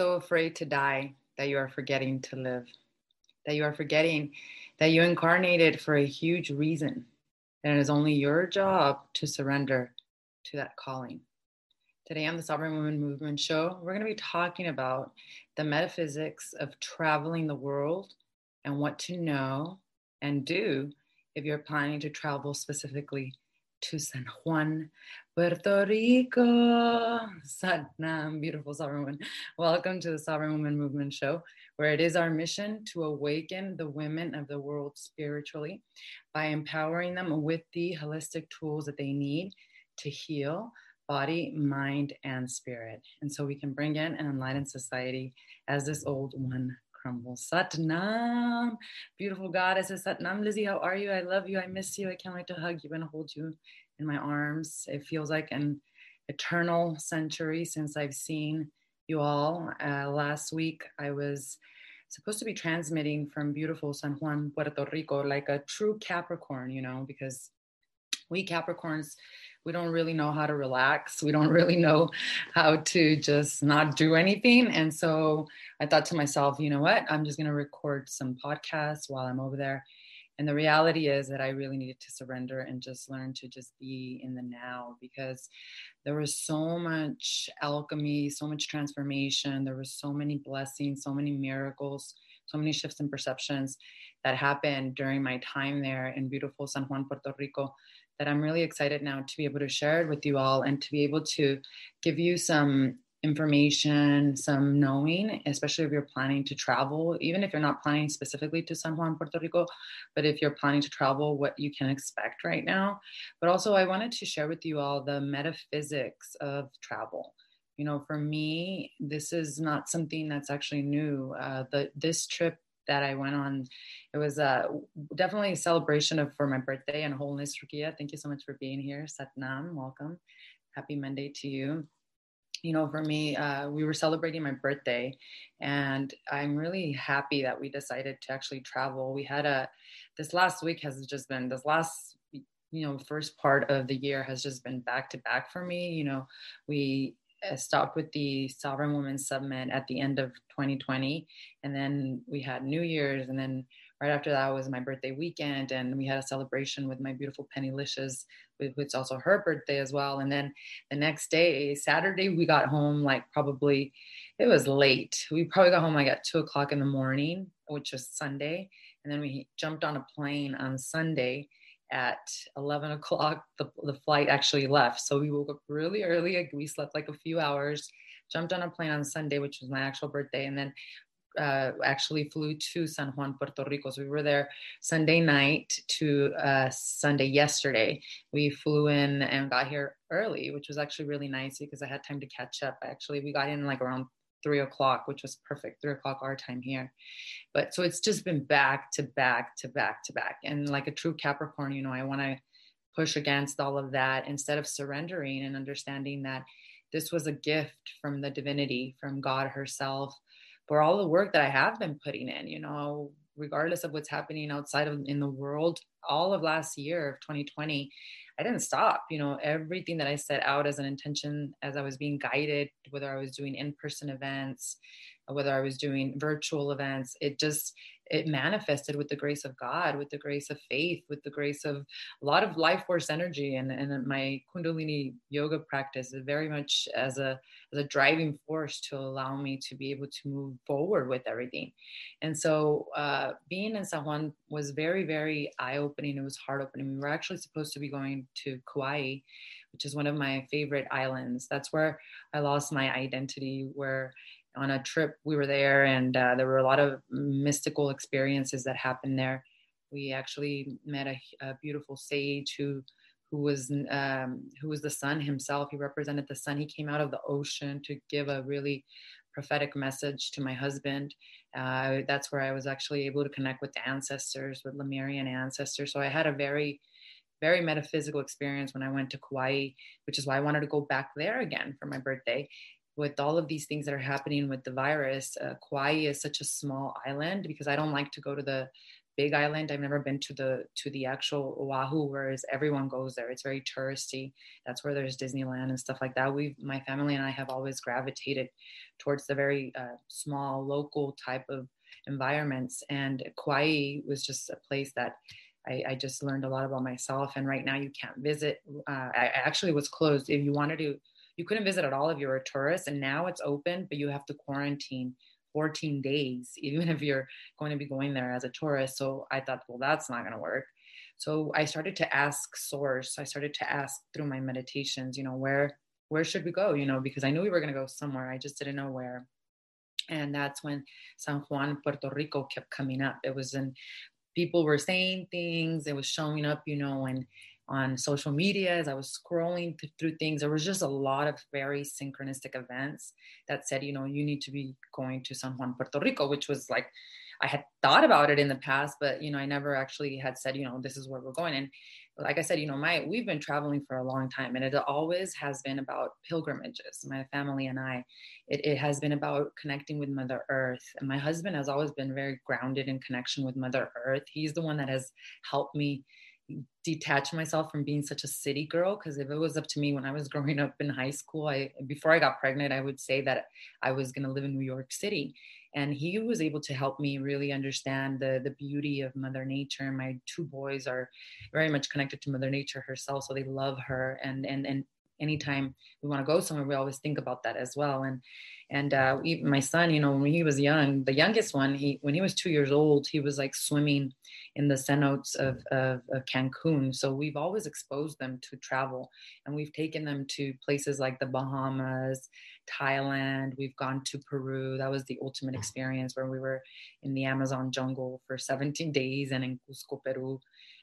So afraid to die that you are forgetting to live? That you are forgetting that you incarnated for a huge reason, and it is only your job to surrender to that calling. Today on the Sovereign Woman Movement Show, we're going to be talking about the metaphysics of traveling the world and what to know and do if you're planning to travel specifically to San Juan, Puerto Rico. Satnam, beautiful sovereign woman. Welcome to the Sovereign Woman Movement Show, where it is our mission to awaken the women of the world spiritually by empowering them with the holistic tools that they need to heal body, mind, and spirit. And so we can bring in an enlightened society as this old one crumbles. Satnam, beautiful goddesses. Satnam, Lizzie, how are you? I love you. I miss you. I can't wait to hug you and hold you in my arms. It feels like an eternal century since I've seen you all. Uh, last week, I was supposed to be transmitting from beautiful San Juan, Puerto Rico, like a true Capricorn, you know, because we Capricorns, we don't really know how to relax. We don't really know how to just not do anything. And so I thought to myself, you know what? I'm just going to record some podcasts while I'm over there and the reality is that i really needed to surrender and just learn to just be in the now because there was so much alchemy so much transformation there was so many blessings so many miracles so many shifts in perceptions that happened during my time there in beautiful san juan puerto rico that i'm really excited now to be able to share it with you all and to be able to give you some information, some knowing, especially if you're planning to travel, even if you're not planning specifically to San Juan, Puerto Rico, but if you're planning to travel, what you can expect right now. But also, I wanted to share with you all the metaphysics of travel. You know, for me, this is not something that's actually new. Uh, the this trip that I went on, it was uh, definitely a celebration of for my birthday and wholeness, Rukia. Thank you so much for being here. Satnam, welcome. Happy Monday to you you know, for me, uh, we were celebrating my birthday, and I'm really happy that we decided to actually travel. We had a, this last week has just been, this last, you know, first part of the year has just been back to back for me. You know, we Uh, stopped with the Sovereign Women Summit at the end of 2020, and then we had New Year's, and then right after that was my birthday weekend and we had a celebration with my beautiful penny licious it's also her birthday as well. And then the next day saturday we got home like probably it was late. We probably got home like at two o'clock in the morning which was sunday. And then we jumped on a plane on sunday at 11 o'clock the, the flight actually left so we woke up really early we slept like a few hours jumped on a plane on sunday which was my actual birthday and then uh, actually flew to San Juan, Puerto Rico. So we were there Sunday night to uh, Sunday yesterday. We flew in and got here early, which was actually really nice because I had time to catch up. Actually, we got in like around three o'clock, which was perfect, three o'clock our time here. But so it's just been back to back to back to back. And like a true Capricorn, you know, I want to push against all of that instead of surrendering and understanding that this was a gift from the divinity, from God herself for all the work that I have been putting in, you know, regardless of what's happening outside of in the world, all of last year of 2020, I didn't stop. You know, everything that I set out as an intention as I was being guided, whether I was doing in-person events, whether I was doing virtual events, it just it manifested with the grace of God, with the grace of faith, with the grace of a lot of life force energy and, and my Kundalini yoga practice is very much as a as a driving force to allow me to be able to move forward with everything. And so uh, being in San Juan was very, very eye-opening. It was heart-opening. We were actually supposed to be going to Kauai, which is one of my favorite islands. That's where I lost my identity, where on a trip we were there and uh, there were a lot of mystical experiences that happened there. We actually met a, a beautiful sage who who was um, who was the sun himself. He represented the sun. He came out of the ocean to give a really prophetic message to my husband. Uh, that's where i was actually able to connect with the ancestors with lemurian ancestors. So i had a very very metaphysical experience when i went to kauai which is why i wanted to go back there again for my birthday with all of these things that are happening with the virus, uh, Kauai is such a small island because I don't like to go to the big island. I've never been to the to the actual Oahu, whereas everyone goes there. It's very touristy. That's where there's Disneyland and stuff like that. We, my family and I, have always gravitated towards the very uh, small, local type of environments. And Kauai was just a place that I, I, just learned a lot about myself. And right now, you can't visit. Uh, I actually was closed. If you wanted to, you couldn't visit at all if you were a tourist. And now it's open, but you have to quarantine 14 days, even if you're going to be going there as a tourist. So I thought, well, that's not going to work. So I started to ask source. I started to ask through my meditations, you know, where where should we go? You know, because I knew we were going to go somewhere. I just didn't know where. And that's when San Juan, Puerto Rico kept coming up. It was in people were saying things. It was showing up, you know, and on social media as I was scrolling through things. There was just a lot of very synchronistic events that said, you know, you need to be going to San Juan, Puerto Rico, which was like, I had thought about it in the past, but you know, I never actually had said, you know, this is where we're going. And like I said, you know, my we've been traveling for a long time, and it always has been about pilgrimages. My family and I, it, it has been about connecting with Mother Earth. And my husband has always been very grounded in connection with Mother Earth. He's the one that has helped me detach myself from being such a city girl because if it was up to me when i was growing up in high school i before i got pregnant i would say that i was going to live in new york city. And he was able to help me really understand the the beauty of mother nature. My two boys are very much connected to mother nature herself so they love her. And and and anytime we want to go somewhere we always think about that as well. And and uh, we, my son you know when he was young the youngest one he when he was two years old he was like swimming in the cenotes of, of, of cancun. So we've always exposed them to travel and we've taken them to places like the bahamas thailand. We've gone to peru. That was the ultimate experience where we were in the amazon jungle for 17 days and in cusco peru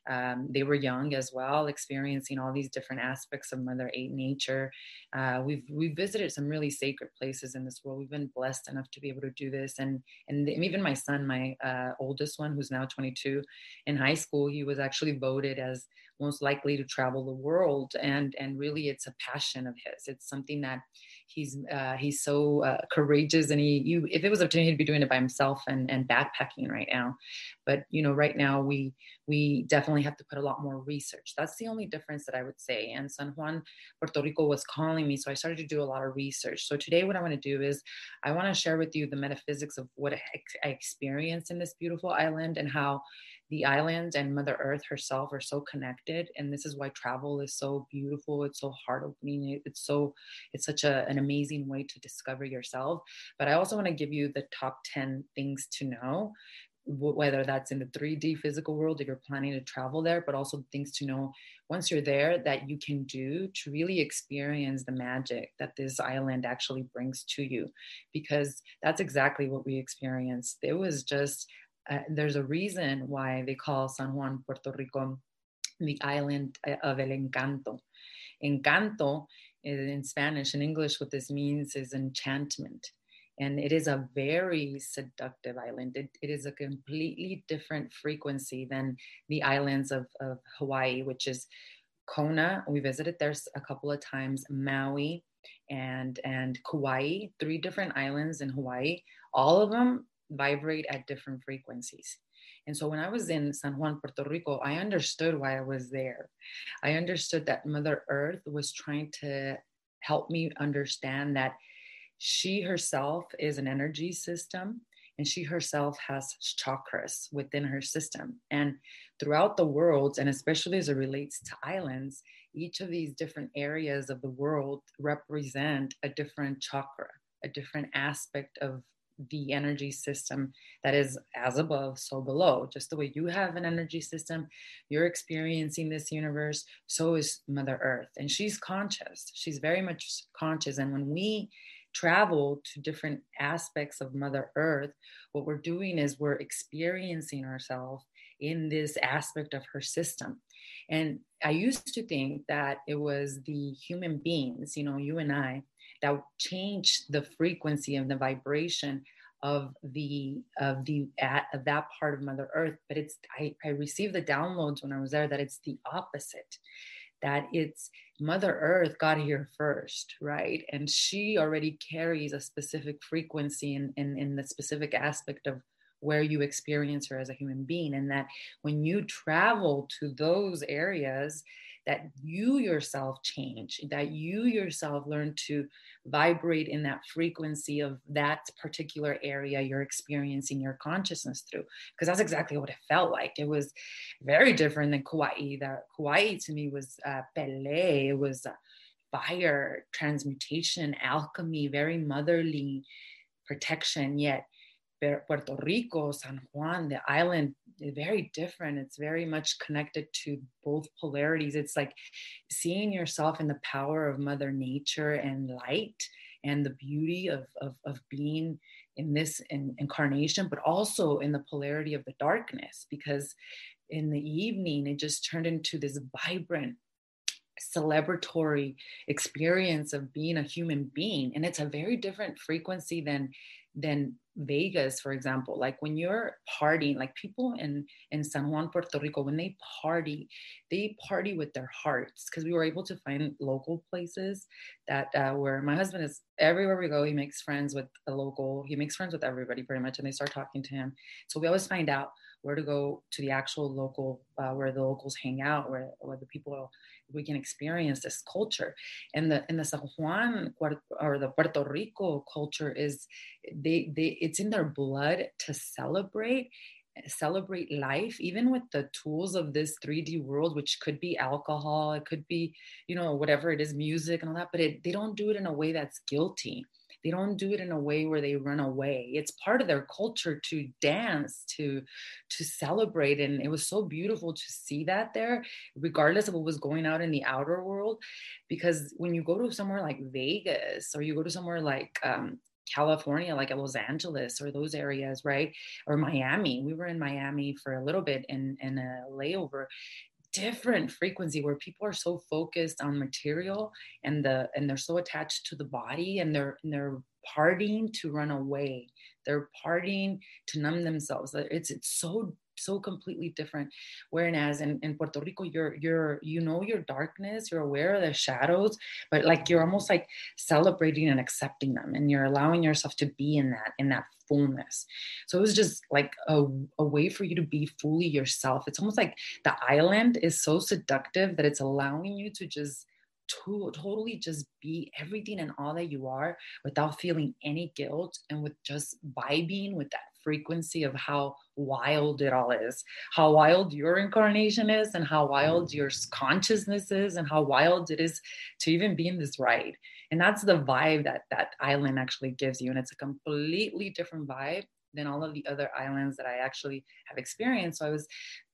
um, they were young as well, experiencing all these different aspects of Mother Eight nature. Uh, we've we visited some really sacred places in this world. We've been blessed enough to be able to do this, and and even my son, my uh, oldest one, who's now 22, in high school, he was actually voted as most likely to travel the world and and really it's a passion of his. It's something that he's uh, he's so uh, courageous and he you if it was up to him he'd be doing it by himself and and backpacking right now. But you know right now we we definitely have to put a lot more research. That's the only difference that i would say. And san juan puerto rico was calling me so i started to do a lot of research. So today what i want to do is i want to share with you the metaphysics of what i experienced in this beautiful island and how the island and Mother Earth herself are so connected. And this is why travel is so beautiful. It's so heart opening. It's so, it's such a, an amazing way to discover yourself. But I also want to give you the top 10 things to know whether that's in the 3D physical world if you're planning to travel there, but also things to know once you're there that you can do to really experience the magic that this island actually brings to you. Because that's exactly what we experienced. It was just uh, there's a reason why they call San Juan, Puerto Rico, the island uh, of El Encanto. Encanto in Spanish, in English, what this means is enchantment. And it is a very seductive island. It, it is a completely different frequency than the islands of, of Hawaii, which is Kona. We visited there a couple of times, Maui, and and Kauai, three different islands in Hawaii. All of them vibrate at different frequencies. And so when I was in San Juan, Puerto Rico, I understood why I was there. I understood that Mother Earth was trying to help me understand that she herself is an energy system and she herself has chakras within her system. And throughout the world, and especially as it relates to islands, each of these different areas of the world represent a different chakra, a different aspect of the energy system that is as above, so below. Just the way you have an energy system, you're experiencing this universe, so is Mother Earth. And she's conscious, she's very much conscious. And when we travel to different aspects of Mother Earth, what we're doing is we're experiencing ourselves in this aspect of her system. And I used to think that it was the human beings, you know, you and I, that change the frequency and the vibration of the of the at of that part of mother earth. But it's I, I received the downloads when i was there that it's the opposite that it's mother earth got here first right? And she already carries a specific frequency in, in in the specific aspect of where you experience her as a human being and that when you travel to those areas that you yourself change that you yourself learn to vibrate in that frequency of that particular area you're experiencing your consciousness through. Because that's exactly what it felt like. It was very different than kauai. That kauai to me was uh, pele. It was uh, fire transmutation alchemy very motherly protection. Yet Puerto Rico, San Juan, the island, eh, very different. It's very much connected to both polarities. It's like seeing yourself in the power of Mother Nature and light and the beauty of, of, of being in this in, incarnation, but also in the polarity of the darkness, because in the evening, it just turned into this vibrant, celebratory experience of being a human being and it's a very different frequency than than Vegas, for example, like when you're partying, like people in in San Juan, Puerto Rico, when they party, they party with their hearts because we were able to find local places that uh, where my husband is everywhere we go, he makes friends with the local, he makes friends with everybody pretty much, and they start talking to him. So we always find out where to go to the actual local uh, where the locals hang out, where where the people we can experience this culture. And the in the San Juan or the Puerto Rico culture is they they it's in their blood to celebrate celebrate life even with the tools of this 3d world which could be alcohol it could be you know whatever it is music and all that but it, they don't do it in a way that's guilty they don't do it in a way where they run away it's part of their culture to dance to to celebrate and it was so beautiful to see that there regardless of what was going out in the outer world because when you go to somewhere like vegas or you go to somewhere like um, California, like Los Angeles or those areas, right? Or Miami. We were in Miami for a little bit in, in a layover different frequency where people are so focused on material and the and they're so attached to the body and they're and they're partying to run away. They're partying to numb themselves. It's it's so so completely different. Whereas in, in puerto rico you're you're you know your darkness you're aware of the shadows but like you're almost like celebrating and accepting them and you're allowing yourself to be in that in that fullness. So it was just like a, a way for you to be fully yourself. It's almost like the island is so seductive that it's allowing you to just to totally just be everything and all that you are without feeling any guilt and with just vibing with that frequency of how wild it all is, how wild your incarnation is, and how wild your consciousness is, and how wild it is to even be in this ride. And that's the vibe that that island actually gives you. And it's a completely different vibe than all of the other islands that I actually have experienced. So I was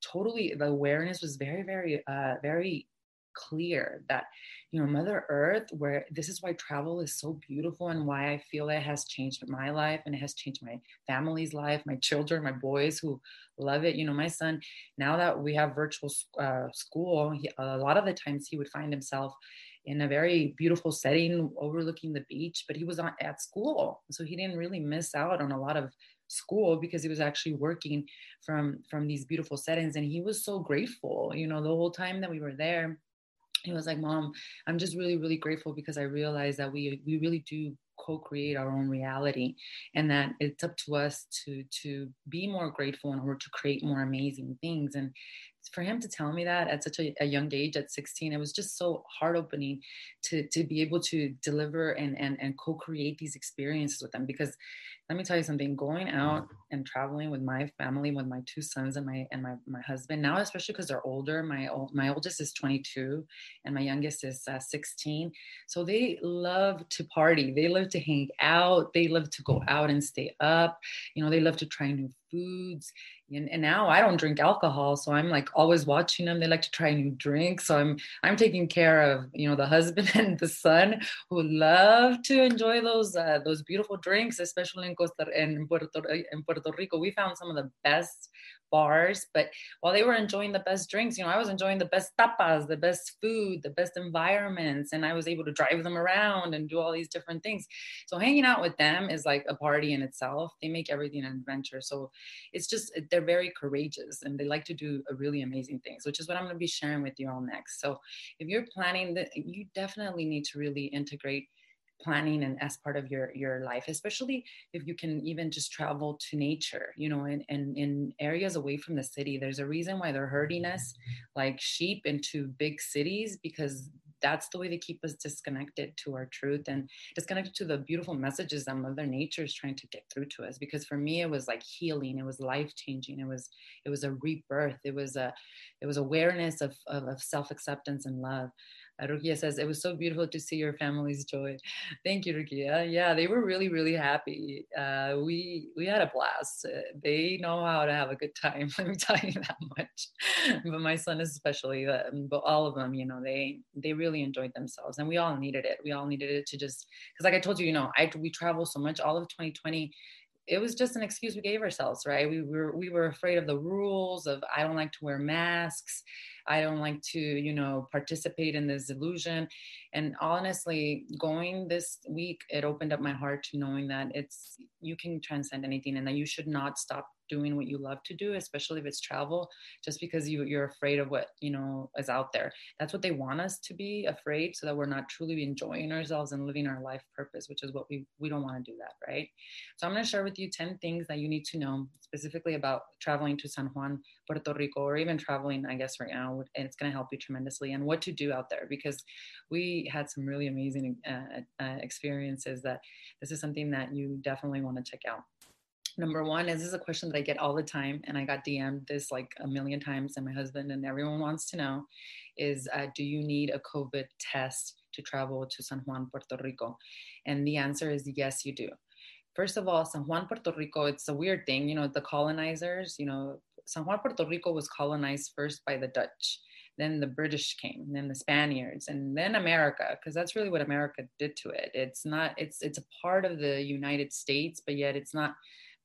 totally, the awareness was very, very, uh, very clear that you know mother earth where this is why travel is so beautiful and why i feel it has changed my life and it has changed my family's life my children my boys who love it. You know my son now that we have virtual uh, school he, a lot of the times he would find himself in a very beautiful setting overlooking the beach but he was on, at school. So he didn't really miss out on a lot of school because he was actually working from from these beautiful settings and he was so grateful you know the whole time that we were there he was like mom i'm just really really grateful because i realized that we we really do co-create our own reality and that it's up to us to to be more grateful in order to create more amazing things. And for him to tell me that at such a, a young age at 16 it was just so heart opening to to be able to deliver and and, and co-create these experiences with them. Because let me tell you something going out and traveling with my family with my two sons and my and my, my husband now especially because they're older my my oldest is 22 and my youngest is uh, 16 so they love to party. They love to hang out. They love to go out and stay up. You know they love to try new foods. And, and, now i don't drink alcohol so i'm like always watching them. They like to try new drinks so i'm i'm taking care of you know the husband and the son who love to enjoy those uh, those beautiful drinks especially in costa in puerto, in puerto rico. We found some of the best bars. But while they were enjoying the best drinks, you know, I was enjoying the best tapas, the best food, the best environments, and I was able to drive them around and do all these different things. So hanging out with them is like a party in itself. They make everything an adventure. So it's just they're very courageous and they like to do really amazing things, which is what I'm going to be sharing with you all next. So if you're planning that, you definitely need to really integrate planning and as part of your your life especially if you can even just travel to nature you know in, in in areas away from the city there's a reason why they're herding us like sheep into big cities because that's the way they keep us disconnected to our truth and disconnected to the beautiful messages that mother nature is trying to get through to us. Because for me it was like healing it was life changing it was it was a rebirth it was a it was awareness of, of, of self-acceptance and love Rukia says, it was so beautiful to see your family's joy. Thank you, Rukia. Yeah, they were really, really happy. Uh, we we had a blast. Uh, they know how to have a good time. Let me tell you that much. but my son especially, uh, but all of them, you know, they they really enjoyed themselves, and we all needed it. We all needed it to just because, like I told you, you know, I we travel so much. All of 2020 it was just an excuse we gave ourselves right we were we were afraid of the rules of i don't like to wear masks i don't like to you know participate in this illusion and honestly going this week it opened up my heart to knowing that it's you can transcend anything and that you should not stop doing what you love to do especially if it's travel just because you, you're afraid of what you know is out there. That's what they want us to be afraid so that we're not truly enjoying ourselves and living our life purpose which is what we we don't want to do that right? So i'm going to share with you 10 things that you need to know specifically about traveling to san juan puerto rico or even traveling i guess right now and it's going to help you tremendously and what to do out there because we had some really amazing uh, uh, experiences that this is something that you definitely want to check out Number one is this is a question that I get all the time, and I got DM'd this like a million times, and my husband and everyone wants to know is uh, do you need a COVID test to travel to San Juan, Puerto Rico? And the answer is yes, you do. First of all, San Juan, Puerto Rico, it's a weird thing. You know, the colonizers, you know, San Juan, Puerto Rico was colonized first by the Dutch then the british came then the spaniards and then america because that's really what america did to it it's not it's it's a part of the united states but yet it's not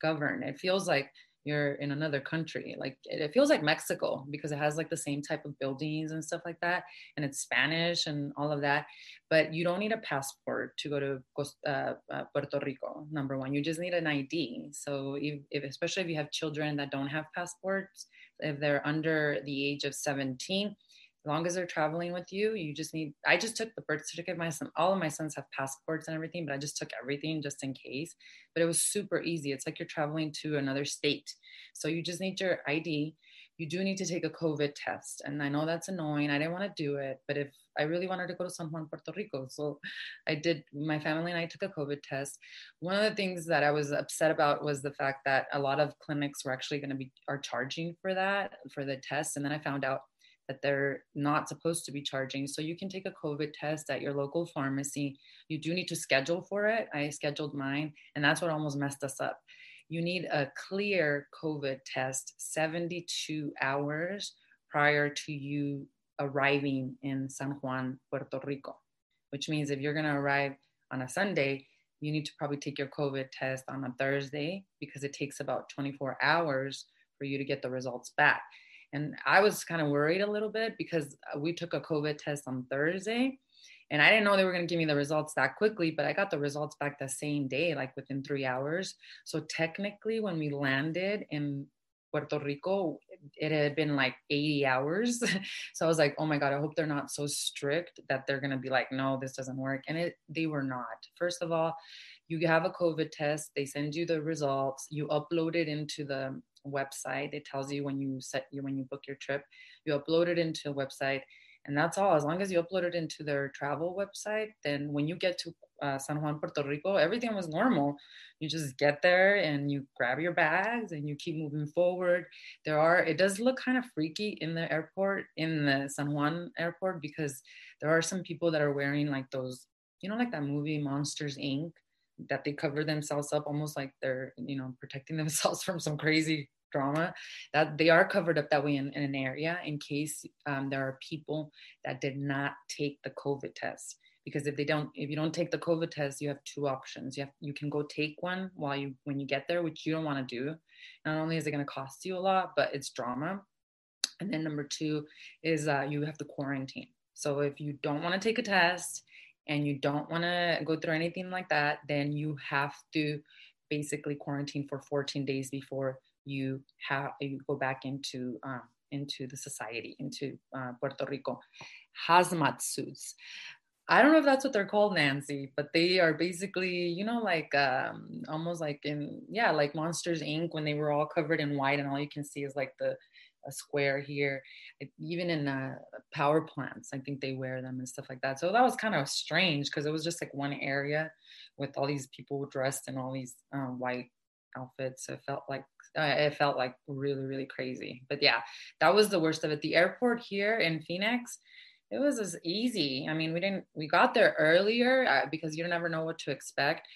governed. It feels like you're in another country. Like it, feels like Mexico because it has like the same type of buildings and stuff like that, and it's Spanish and all of that. But you don't need a passport to go to uh, uh, Puerto Rico. Number one, you just need an ID. So if, if especially if you have children that don't have passports, if they're under the age of 17 long as they're traveling with you, you just need. I just took the birth certificate. My son, all of my sons have passports and everything, but I just took everything just in case. But it was super easy. It's like you're traveling to another state. So you just need your ID. You do need to take a COVID test. And I know that's annoying. I didn't want to do it, but if I really wanted to go to San Juan, Puerto Rico. So I did, my family and I took a COVID test. One of the things that I was upset about was the fact that a lot of clinics were actually going to be, are charging for that, for the test. And then I found out that they're not supposed to be charging. So you can take a COVID test at your local pharmacy. You do need to schedule for it. I scheduled mine, and that's what almost messed us up. You need a clear COVID test 72 hours prior to you arriving in San Juan, Puerto Rico, which means if you're going to arrive on a Sunday, you need to probably take your COVID test on a Thursday because it takes about 24 hours for you to get the results back. And I was kind of worried a little bit because uh, we took a COVID test on Thursday and I didn't know they were going to give me the results that quickly, but I got the results back the same day, like within three hours. So technically, when we landed in Puerto Rico, it had been like 80 hours. so I was like, oh my God, I hope they're not so strict that they're going to be like, no, this doesn't work. And it, they were not. First of all, you have a COVID test, they send you the results, you upload it into the website. It tells you when you set you when you book your trip, you upload it into a website, and that's all. As long as you upload it into their travel website, then when you get to uh, San Juan, Puerto Rico, everything was normal. You just get there and you grab your bags and you keep moving forward. There are it does look kind of freaky in the airport in the San Juan airport because there are some people that are wearing like those, you know, like that movie Monsters Inc that they cover themselves up almost like they're you know protecting themselves from some crazy drama that they are covered up that way in, in an area in case um, there are people that did not take the covid test. Because if they don't if you don't take the covid test you have two options. You have you can go take one while you when you get there which you don't want to do. Not only is it going to cost you a lot but it's drama. And then number two is uh, you have to quarantine. So if you don't want to take a test and you don't want to go through anything like that, then you have to basically quarantine for 14 days before you have you go back into um, into the society into uh, Puerto Rico. Hazmat suits. I don't know if that's what they're called, Nancy, but they are basically, you know, like um, almost like in, yeah, like Monsters Inc. when they were all covered in white and all you can see is like the a square here. even in uh, power plants, I think they wear them and stuff like that. So that was kind of strange because it was just like one area with all these people dressed in all these uh, white outfits. So It felt like it felt like really really crazy. But yeah, that was the worst of it. The airport here in Phoenix. It was as easy. I mean, we didn't. We got there earlier uh, because you never know what to expect.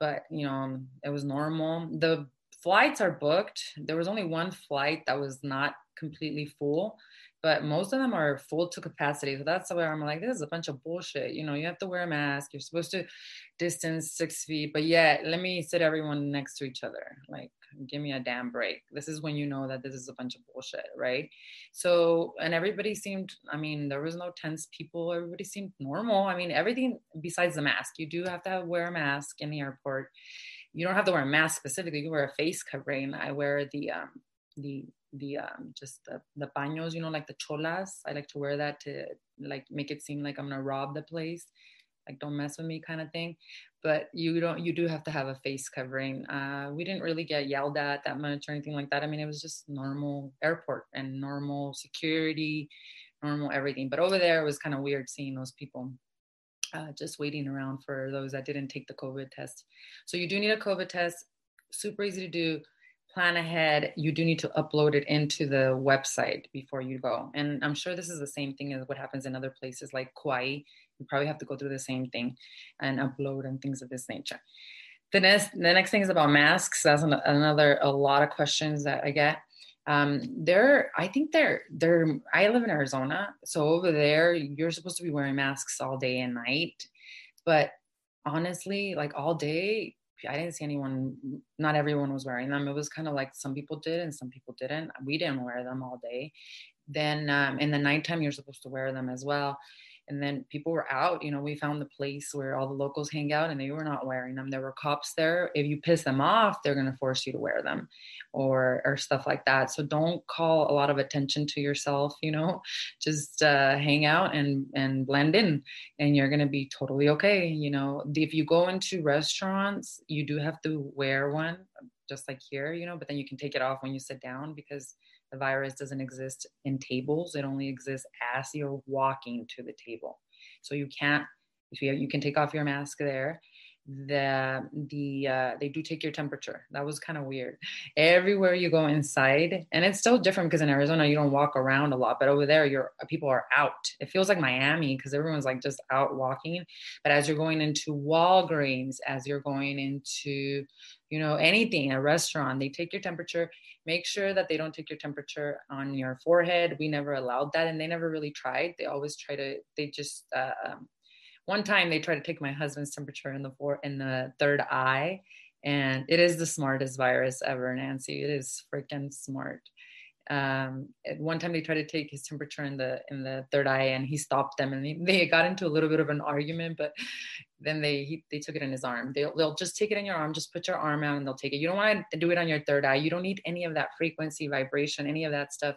But you know, it was normal. The flights are booked. There was only one flight that was not completely full but most of them are full to capacity. So that's where I'm like, this is a bunch of bullshit. You know, you have to wear a mask. You're supposed to distance six feet, but yet let me sit everyone next to each other. Like, give me a damn break. This is when you know that this is a bunch of bullshit, right? So, and everybody seemed, I mean, there was no tense people. Everybody seemed normal. I mean, everything besides the mask. You do have to wear a mask in the airport. You don't have to wear a mask specifically. You wear a face covering. I wear the um, the the um, just the, the paños, you know, like the cholas. I like to wear that to like make it seem like I'm gonna rob the place, like don't mess with me kind of thing. But you don't, you do have to have a face covering. Uh, we didn't really get yelled at that much or anything like that. I mean, it was just normal airport and normal security, normal everything. But over there, it was kind of weird seeing those people. Uh, just waiting around for those that didn't take the COVID test. So you do need a COVID test. Super easy to do plan ahead, you do need to upload it into the website before you go. And I'm sure this is the same thing as what happens in other places like Kauai. You probably have to go through the same thing and upload and things of this nature. The next, the next thing is about masks. That's an, another a lot of questions that I get. Um, they're, I think they're, they're. I live in Arizona, so over there you're supposed to be wearing masks all day and night. But honestly, like all day, I didn't see anyone, not everyone was wearing them. It was kind of like some people did and some people didn't. We didn't wear them all day. Then um, in the nighttime, you're supposed to wear them as well and then people were out you know we found the place where all the locals hang out and they were not wearing them. There were cops there. If you piss them off they're going to force you to wear them or or stuff like that. So don't call a lot of attention to yourself you know just uh, hang out and and blend in and you're going to be totally okay you know. If you go into restaurants you do have to wear one just like here you know but then you can take it off when you sit down because the virus doesn't exist in tables. It only exists as you're walking to the table. So you can't, if you, you can take off your mask there. The the uh, they do take your temperature. That was kind of weird. Everywhere you go inside, and it's still different because in Arizona you don't walk around a lot, but over there you're people are out. It feels like Miami because everyone's like just out walking. But as you're going into Walgreens, as you're going into you know anything a restaurant they take your temperature make sure that they don't take your temperature on your forehead we never allowed that and they never really tried they always try to they just uh, um, one time they tried to take my husband's temperature in the four in the third eye and it is the smartest virus ever nancy. It is freaking smart. Um, at one time they tried to take his temperature in the in the third eye and he stopped them and they, they got into a little bit of an argument but then they he, they took it in his arm. They'll, they'll just take it in your arm just put your arm out and they'll take it. You don't want to do it on your third eye. You don't need any of that frequency vibration any of that stuff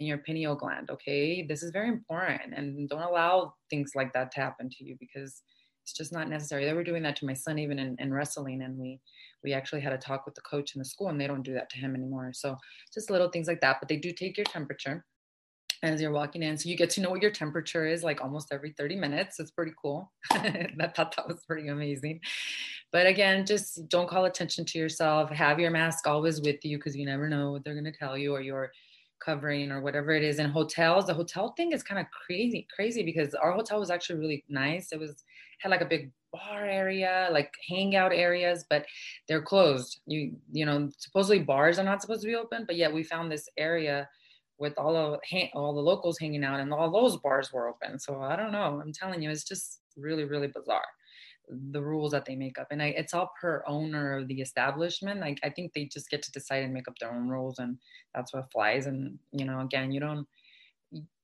in your pineal gland okay? This is very important and don't allow things like that to happen to you because it's just not necessary. They were doing that to my son even in, in wrestling and we we actually had a talk with the coach in the school and they don't do that to him anymore. So just little things like that but they do take your temperature as you're walking in so you get to know what your temperature is like almost every 30 minutes. It's pretty cool. I thought that was pretty amazing. But again just don't call attention to yourself. Have your mask always with you because you never know what they're going to tell you or your covering or whatever it is in hotels the hotel thing is kind of crazy crazy because our hotel was actually really nice it was had like a big bar area, like hangout areas, but they're closed. You you know, supposedly bars are not supposed to be open, but yet we found this area with all of all the locals hanging out, and all those bars were open. So I don't know. I'm telling you, it's just really really bizarre the rules that they make up and I, it's all per owner of the establishment like i think they just get to decide and make up their own rules and that's what flies and you know again you don't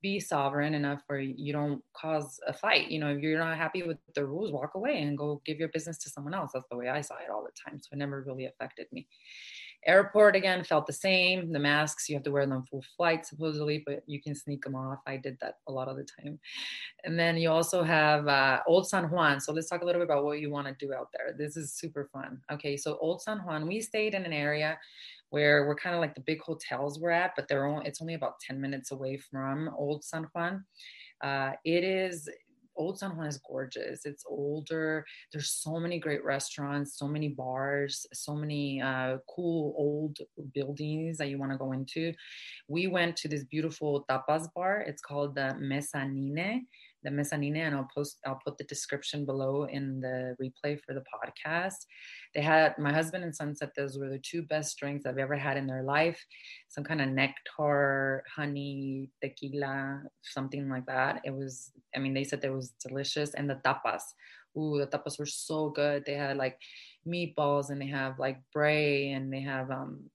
be sovereign enough where you don't cause a fight. You know, if you're not happy with the rules, walk away and go give your business to someone else. That's the way I saw it all the time. So it never really affected me. Airport again felt the same. The masks, you have to wear them full flight supposedly, but you can sneak them off. I did that a lot of the time. And then you also have uh, Old San Juan. So let's talk a little bit about what you want to do out there. This is super fun. Okay, so Old San Juan, we stayed in an area where we're kind of like the big hotels we're at, but they're only, it's only about 10 minutes away from Old San Juan. Uh, it is Old San Juan is gorgeous. It's older. There's so many great restaurants, so many bars, so many uh, cool old buildings that you want to go into. We went to this beautiful tapas bar. It's called the Mezzanine the mezzanine and I'll post I'll put the description below in the replay for the podcast. They had my husband and son said those were the two best drinks I've ever had in their life. Some kind of nectar, honey, tequila, something like that. It was I mean they said it was delicious and the tapas. Ooh, the tapas were so good. They had like meatballs and they have like bray and they have um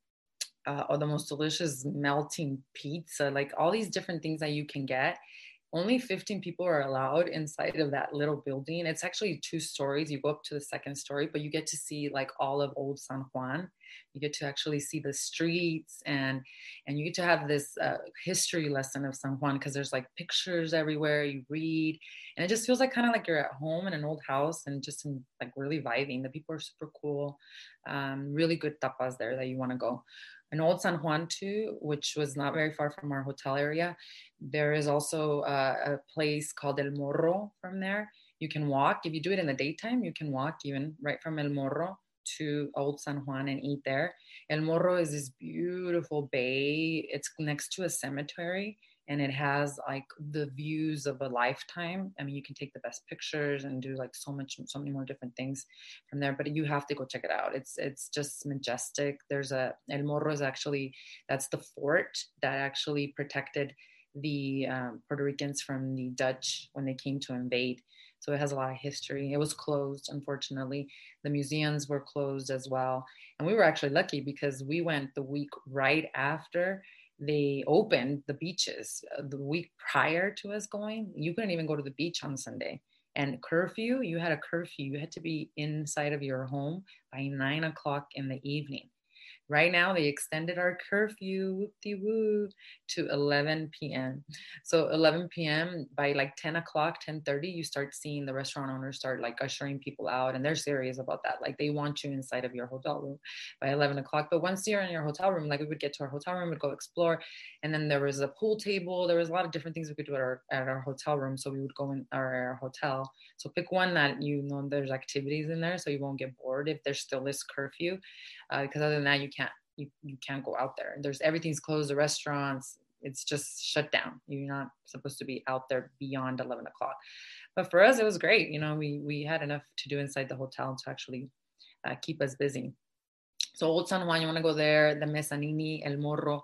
uh, the most delicious melting pizza, like all these different things that you can get only 15 people are allowed inside of that little building. It's actually two stories. You go up to the second story, but you get to see like all of old San Juan. You get to actually see the streets and and you get to have this uh, history lesson of San Juan because there's like pictures everywhere. You read, and it just feels like kind of like you're at home in an old house and just in, like really vibing. The people are super cool. Um, really good tapas there that you want to go in Old San Juan too, which was not very far from our hotel area. There is also uh, a place called El Morro from there. You can walk. If you do it in the daytime, you can walk even right from El Morro to Old San Juan and eat there. El Morro is this beautiful bay. It's next to a cemetery and it has like the views of a lifetime. I mean, you can take the best pictures and do like so much, so many more different things from there. But you have to go check it out. It's it's just majestic. There's a El Morro is actually that's the fort that actually protected the um, Puerto Ricans from the Dutch when they came to invade. So it has a lot of history. It was closed, unfortunately. The museums were closed as well. And we were actually lucky because we went the week right after they opened the beaches uh, the week prior to us going. You couldn't even go to the beach on Sunday. And curfew, you had a curfew. You had to be inside of your home by nine o'clock in the evening. Right now, they extended our curfew whoop woo, to 11 p.m. So 11 p.m. by like 10 o'clock, 10:30, you start seeing the restaurant owners start like ushering people out, and they're serious about that. Like they want you inside of your hotel room by 11 o'clock. But once you're in your hotel room, like we would get to our hotel room, we'd go explore, and then there was a pool table. There was a lot of different things we could do at our at our hotel room. So we would go in our, our hotel. So pick one that you know there's activities in there, so you won't get bored if there's still this curfew, uh, because other than that, you can't you, you can't go out there. There's everything's closed, the restaurants, it's just shut down. You're not supposed to be out there beyond 11 o'clock. But for us, it was great. You know, we, we had enough to do inside the hotel to actually uh, keep us busy. So Old San Juan, you want to go there, the Mezzanini, El Morro,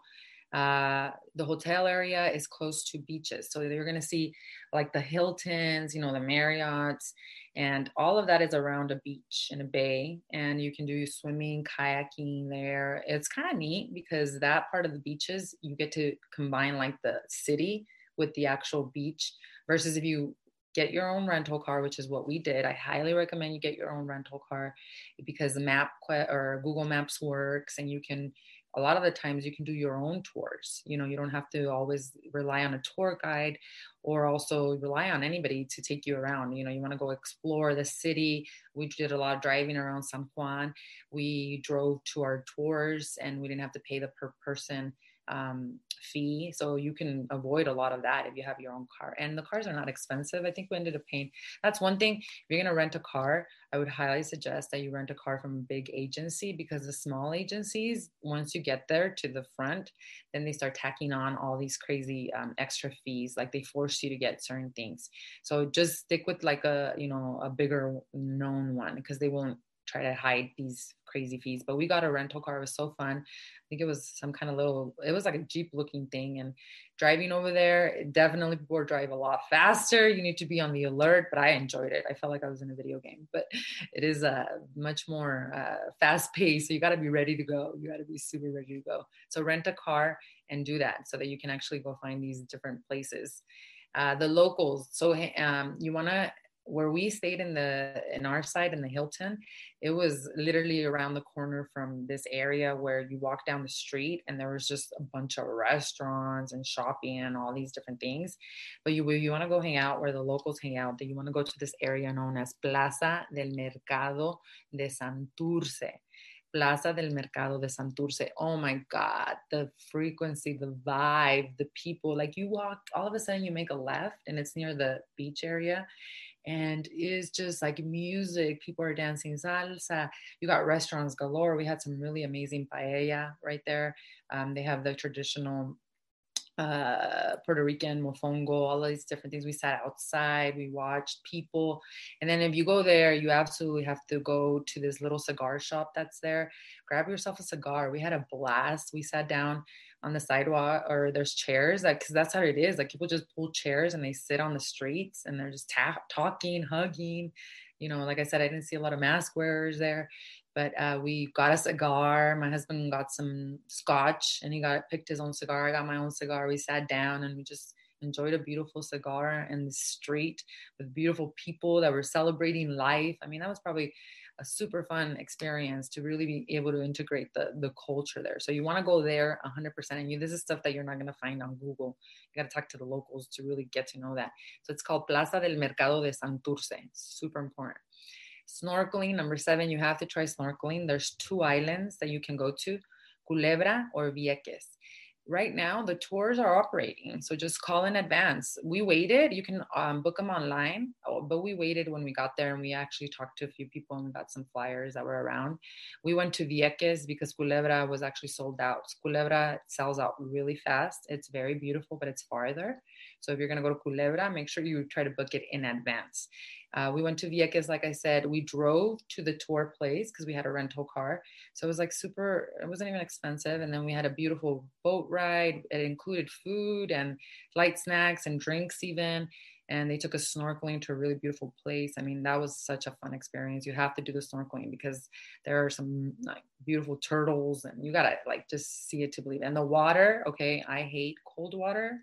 uh, the hotel area is close to beaches. So you're going to see like the Hiltons, you know, the Marriotts, and all of that is around a beach in a bay. And you can do swimming, kayaking there. It's kind of neat because that part of the beaches, you get to combine like the city with the actual beach versus if you get your own rental car, which is what we did. I highly recommend you get your own rental car because the map or Google Maps works and you can a lot of the times you can do your own tours you know you don't have to always rely on a tour guide or also rely on anybody to take you around you know you want to go explore the city we did a lot of driving around san juan we drove to our tours and we didn't have to pay the per person um, fee. So you can avoid a lot of that if you have your own car. And the cars are not expensive. I think we ended up paying. That's one thing. If you're going to rent a car, I would highly suggest that you rent a car from a big agency because the small agencies, once you get there to the front, then they start tacking on all these crazy um, extra fees. Like they force you to get certain things. So just stick with like a, you know, a bigger known one because they won't try to hide these crazy fees. But we got a rental car. It was so fun. I think it was some kind of little, it was like a Jeep looking thing. And driving over there, definitely people drive a lot faster. You need to be on the alert, but I enjoyed it. I felt like I was in a video game, but it is a uh, much more uh, fast paced. So you got to be ready to go. You got to be super ready to go. So rent a car and do that so that you can actually go find these different places. Uh, the locals. So um, you want to where we stayed in the in our side in the Hilton, it was literally around the corner from this area where you walk down the street and there was just a bunch of restaurants and shopping and all these different things. But you you want to go hang out where the locals hang out, that you want to go to this area known as Plaza del Mercado de Santurce. Plaza del Mercado de Santurce. Oh my God, the frequency, the vibe, the people. Like you walk, all of a sudden you make a left and it's near the beach area and it's just like music. People are dancing salsa. You got restaurants galore. We had some really amazing paella right there. Um, they have the traditional uh, Puerto Rican mofongo, all these different things. We sat outside, we watched people. And then if you go there, you absolutely have to go to this little cigar shop that's there. Grab yourself a cigar. We had a blast. We sat down on the sidewalk or there's chairs like because that's how it is like people just pull chairs and they sit on the streets and they're just ta- talking hugging you know like i said i didn't see a lot of mask wearers there but uh, we got a cigar my husband got some scotch and he got picked his own cigar i got my own cigar we sat down and we just enjoyed a beautiful cigar in the street with beautiful people that were celebrating life i mean that was probably a super fun experience to really be able to integrate the the culture there. So you want to go there 100%. And you, this is stuff that you're not going to find on Google. You got to talk to the locals to really get to know that. So it's called Plaza del Mercado de Santurce. Super important. Snorkeling, number seven, you have to try snorkeling. There's two islands that you can go to, Culebra or Vieques. Right now the tours are operating so just call in advance. We waited you can um, book them online oh, but we waited when we got there and we actually talked to a few people and got some flyers that were around. We went to vieques because culebra was actually sold out. Culebra sells out really fast. It's very beautiful but it's farther. So if you're going to go to culebra make sure you try to book it in advance uh, we went to Vieques, like I said. We drove to the tour place because we had a rental car. So it was like super, it wasn't even expensive. And then we had a beautiful boat ride. It included food and light snacks and drinks, even. And they took us snorkeling to a really beautiful place. I mean, that was such a fun experience. You have to do the snorkeling because there are some like beautiful turtles and you gotta like just see it to believe. And the water, okay, I hate cold water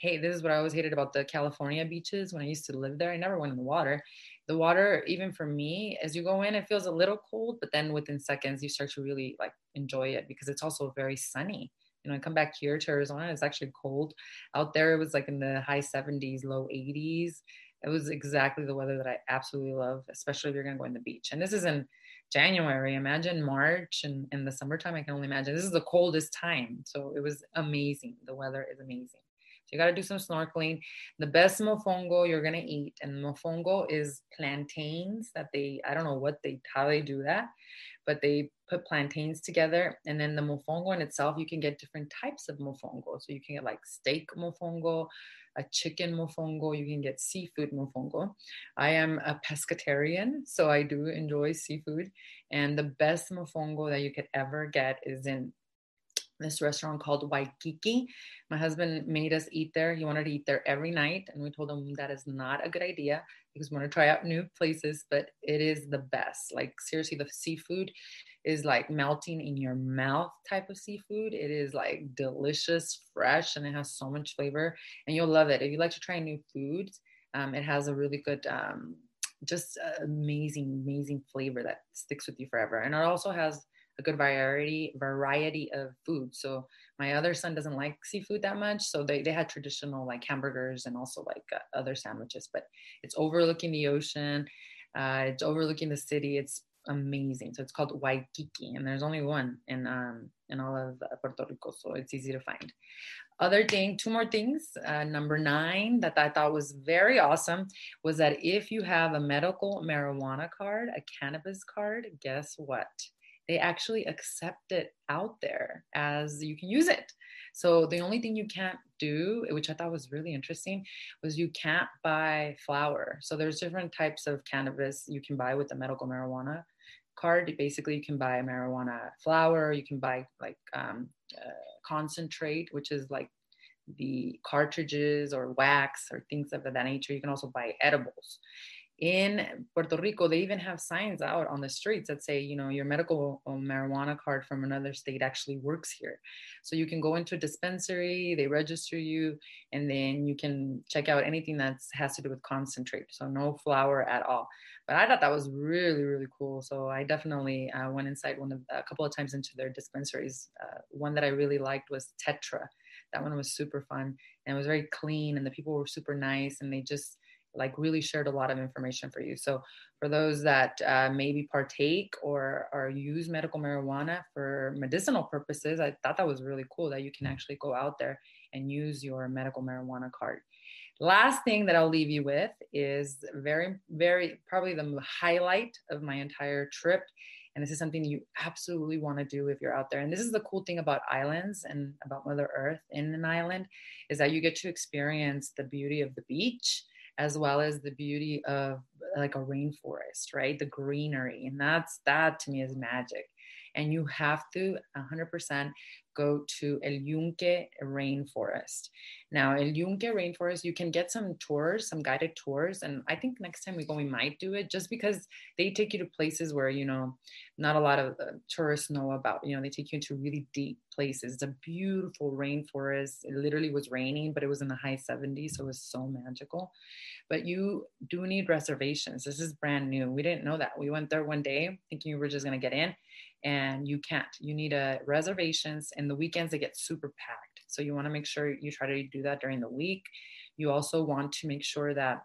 hey, this is what I always hated about the California beaches when I used to live there. I never went in the water. The water, even for me, as you go in, it feels a little cold, but then within seconds you start to really like enjoy it because it's also very sunny. You know, I come back here to Arizona, it's actually cold. Out there, it was like in the high 70s, low 80s. It was exactly the weather that I absolutely love, especially if you're gonna go in the beach. And this is in January. Imagine March and in the summertime. I can only imagine. This is the coldest time. So it was amazing. The weather is amazing. So you got to do some snorkeling. The best mofongo you're gonna eat, and mofongo is plantains that they I don't know what they how they do that, but they put plantains together, and then the mofongo in itself you can get different types of mofongo. So you can get like steak mofongo, a chicken mofongo. You can get seafood mofongo. I am a pescatarian, so I do enjoy seafood, and the best mofongo that you could ever get is in this restaurant called Waikiki. My husband made us eat there. He wanted to eat there every night, and we told him that is not a good idea because we want to try out new places, but it is the best. Like, seriously, the seafood is like melting in your mouth type of seafood. It is like delicious, fresh, and it has so much flavor, and you'll love it. If you like to try new foods, um, it has a really good. Um, just amazing, amazing flavor that sticks with you forever. And it also has a good variety variety of food. So my other son doesn't like seafood that much, so they they had traditional like hamburgers and also like uh, other sandwiches. But it's overlooking the ocean, uh, it's overlooking the city. It's amazing. So it's called Waikiki, and there's only one in um, in all of uh, Puerto Rico, so it's easy to find. Other thing, two more things. Uh, number nine that I thought was very awesome was that if you have a medical marijuana card, a cannabis card, guess what? They actually accept it out there as you can use it. So the only thing you can't do, which I thought was really interesting, was you can't buy flower. So there's different types of cannabis you can buy with the medical marijuana card. Basically, you can buy marijuana flower. You can buy like um, uh, concentrate, which is like the cartridges or wax or things of that nature. You can also buy edibles in Puerto Rico, they even have signs out on the streets that say, you know, your medical um, marijuana card from another state actually works here. So you can go into a dispensary, they register you, and then you can check out anything that has to do with concentrate. So no flower at all. But I thought that was really, really cool. So I definitely uh, went inside one of a couple of times into their dispensaries. Uh, one that I really liked was Tetra. That one was super fun and it was very clean, and the people were super nice, and they just like really shared a lot of information for you. So for those that uh, maybe partake or or use medical marijuana for medicinal purposes, I thought that was really cool that you can actually go out there and use your medical marijuana card. Last thing that I'll leave you with is very, very probably the highlight of my entire trip. And this is something you absolutely want to do if you're out there. And this is the cool thing about islands and about Mother Earth in an island is that you get to experience the beauty of the beach as well as the beauty of like a rainforest, right? The greenery. And that's that to me is magic. And you have to 100% go to El Yunque rainforest. Now, El Yunque rainforest, you can get some tours, some guided tours. And I think next time we go, we might do it just because they take you to places where, you know, not a lot of uh, tourists know about. You know, they take you into really deep places. It's a beautiful rainforest. It literally was raining, but it was in the high 70s. So it was so magical. But you do need reservations. This is brand new. We didn't know that. We went there one day thinking we were just going to get in and you can't. You need a reservations and the weekends they get super packed. So you want to make sure you try to do that during the week. You also want to make sure that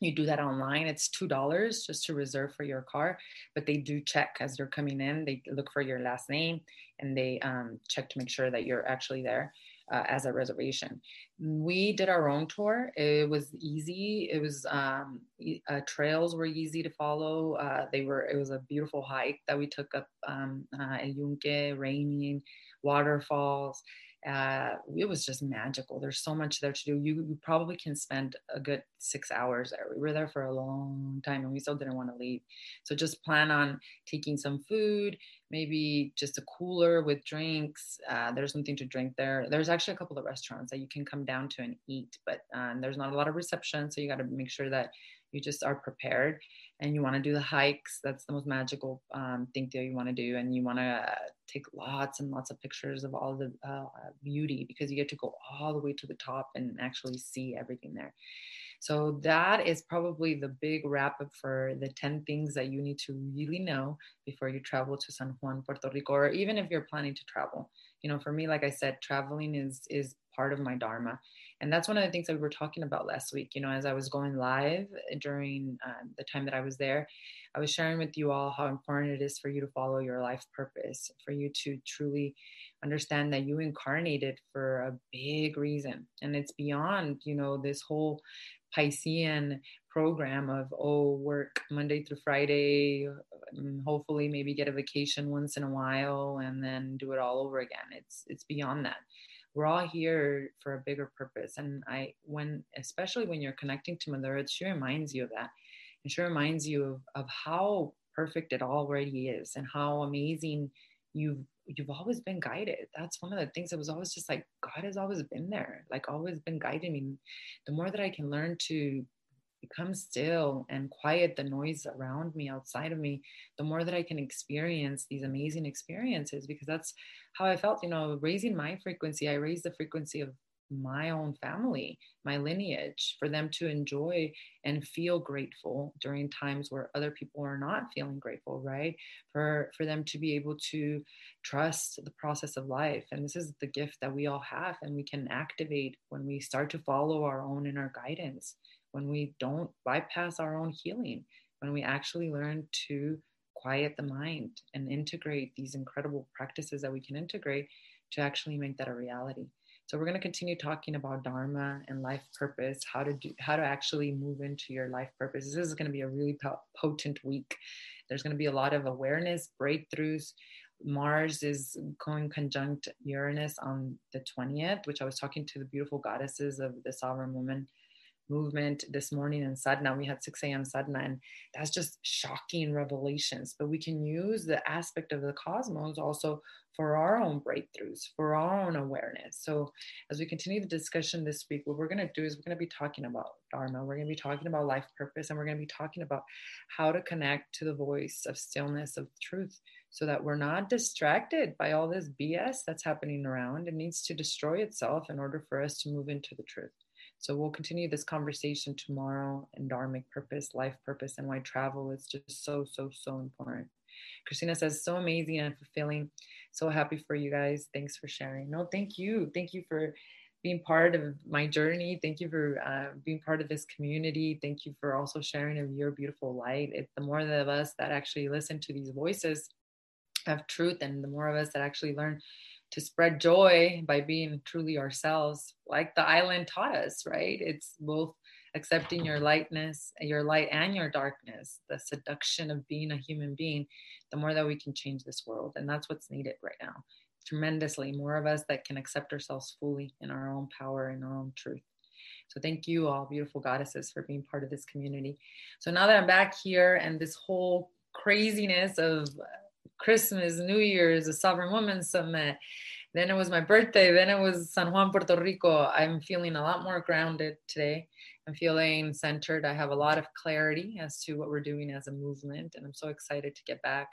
you do that online it's two dollars just to reserve for your car but they do check as you're coming in they look for your last name and they um, check to make sure that you're actually there uh, as a reservation. We did our own tour. It was easy. It was um, uh, trails were easy to follow. Uh, they were. It was a beautiful hike that we took up um, uh, El Yunque, raining, waterfalls uh, it was just magical. There's so much there to do. You, you, probably can spend a good six hours there. We were there for a long time and we still didn't want to leave. So just plan on taking some food, maybe just a cooler with drinks. Uh, there's something to drink there. There's actually a couple of restaurants that you can come down to and eat, but um, there's not a lot of reception. So you got to make sure that you just are prepared and you want to do the hikes that's the most magical um, thing that you want to do. And you want to take lots and lots of pictures of all the uh, beauty because you get to go all the way to the top and actually see everything there. So that is probably the big wrap up for the 10 things that you need to really know before you travel to san juan puerto rico or even if you're planning to travel. You know for me like i said traveling is is part of my dharma and that's one of the things that we were talking about last week you know as i was going live during um, the time that i was there i was sharing with you all how important it is for you to follow your life purpose for you to truly understand that you incarnated for a big reason. And it's beyond you know this whole piscean program of oh work monday through friday um, hopefully maybe get a vacation once in a while and then do it all over again. It's it's beyond that we're all here for a bigger purpose. And i when especially when you're connecting to mother earth she reminds you of that. And she reminds you of, of how perfect it already is and how amazing you've you've always been guided. That's one of the things that was always just like god has always been there like always been guiding me. The more that i can learn to become still and quiet the noise around me outside of me the more that i can experience these amazing experiences because that's how i felt you know raising my frequency. I raised the frequency of my own family my lineage for them to enjoy and feel grateful during times where other people are not feeling grateful right? For for them to be able to trust the process of life. And this is the gift that we all have and we can activate when we start to follow our own inner guidance when we don't bypass our own healing, when we actually learn to quiet the mind and integrate these incredible practices that we can integrate to actually make that a reality. So we're going to continue talking about dharma and life purpose, how to do how to actually move into your life purpose. This is going to be a really potent week. There's going to be a lot of awareness breakthroughs. Mars is going conjunct Uranus on the 20th, which I was talking to the beautiful goddesses of the sovereign woman movement this morning in sadhana we had 6 a.m sadhana and that's just shocking revelations. But we can use the aspect of the cosmos also for our own breakthroughs for our own awareness. So as we continue the discussion this week what we're going to do is we're going to be talking about dharma we're going to be talking about life purpose and we're going to be talking about how to connect to the voice of stillness of truth so that we're not distracted by all this bs that's happening around. It needs to destroy itself in order for us to move into the truth so we'll continue this conversation tomorrow and dharmic purpose, life purpose, and why travel is just so, so, so important. Christina says, so amazing and fulfilling. So happy for you guys. Thanks for sharing. No, thank you. Thank you for being part of my journey. Thank you for uh, being part of this community. Thank you for also sharing of your beautiful light. It, the more of us that actually listen to these voices of truth, and the more of us that actually learn to spread joy by being truly ourselves, like the island taught us, right? It's both accepting your lightness, your light and your darkness, the seduction of being a human being, the more that we can change this world. And that's what's needed right now. Tremendously, more of us that can accept ourselves fully in our own power and our own truth. So thank you all, beautiful goddesses, for being part of this community. So now that I'm back here and this whole craziness of Christmas, New Year's, a Sovereign Women's Summit. Then it was my birthday. Then it was San Juan, Puerto Rico. I'm feeling a lot more grounded today. I'm feeling centered. I have a lot of clarity as to what we're doing as a movement. And I'm so excited to get back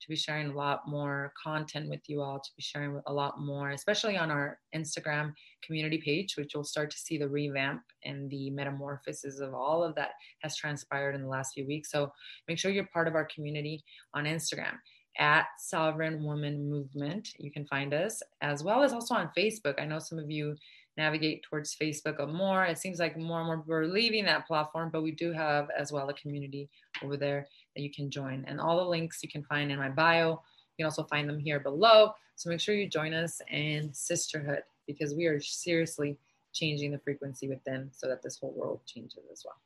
to be sharing a lot more content with you all, to be sharing a lot more, especially on our Instagram community page, which you'll start to see the revamp and the metamorphosis of all of that has transpired in the last few weeks. So make sure you're part of our community on Instagram at Sovereign Woman Movement. You can find us as well as also on Facebook. I know some of you navigate towards Facebook more. It seems like more and more we're leaving that platform, but we do have as well a community over there that you can join. And all the links you can find in my bio. You can also find them here below. So make sure you join us in sisterhood because we are seriously changing the frequency within so that this whole world changes as well.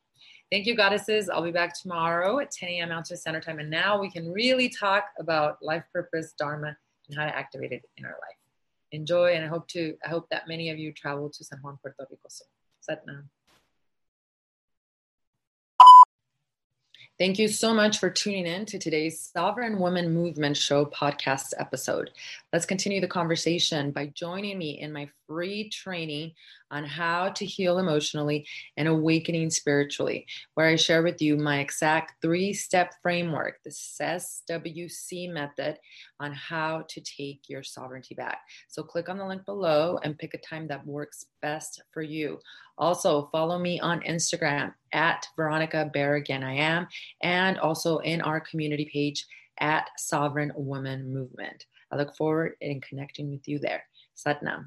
Thank you, goddesses. I'll be back tomorrow at 10 a.m. Mountain Standard Time. And now we can really talk about life purpose, Dharma, and how to activate it in our life. Enjoy, and I hope to I hope that many of you travel to San Juan, Puerto Rico soon. Satnam. Thank you so much for tuning in to today's Sovereign Woman Movement Show podcast episode. Let's continue the conversation by joining me in my free training on how to heal emotionally and awakening spiritually, where I share with you my exact three step framework, the SWC method, on how to take your sovereignty back. So click on the link below and pick a time that works best for you. Also, follow me on Instagram at Veronica Barragan, I am, and also in our community page at Sovereign Woman Movement. I look forward in connecting with you there. Satnam.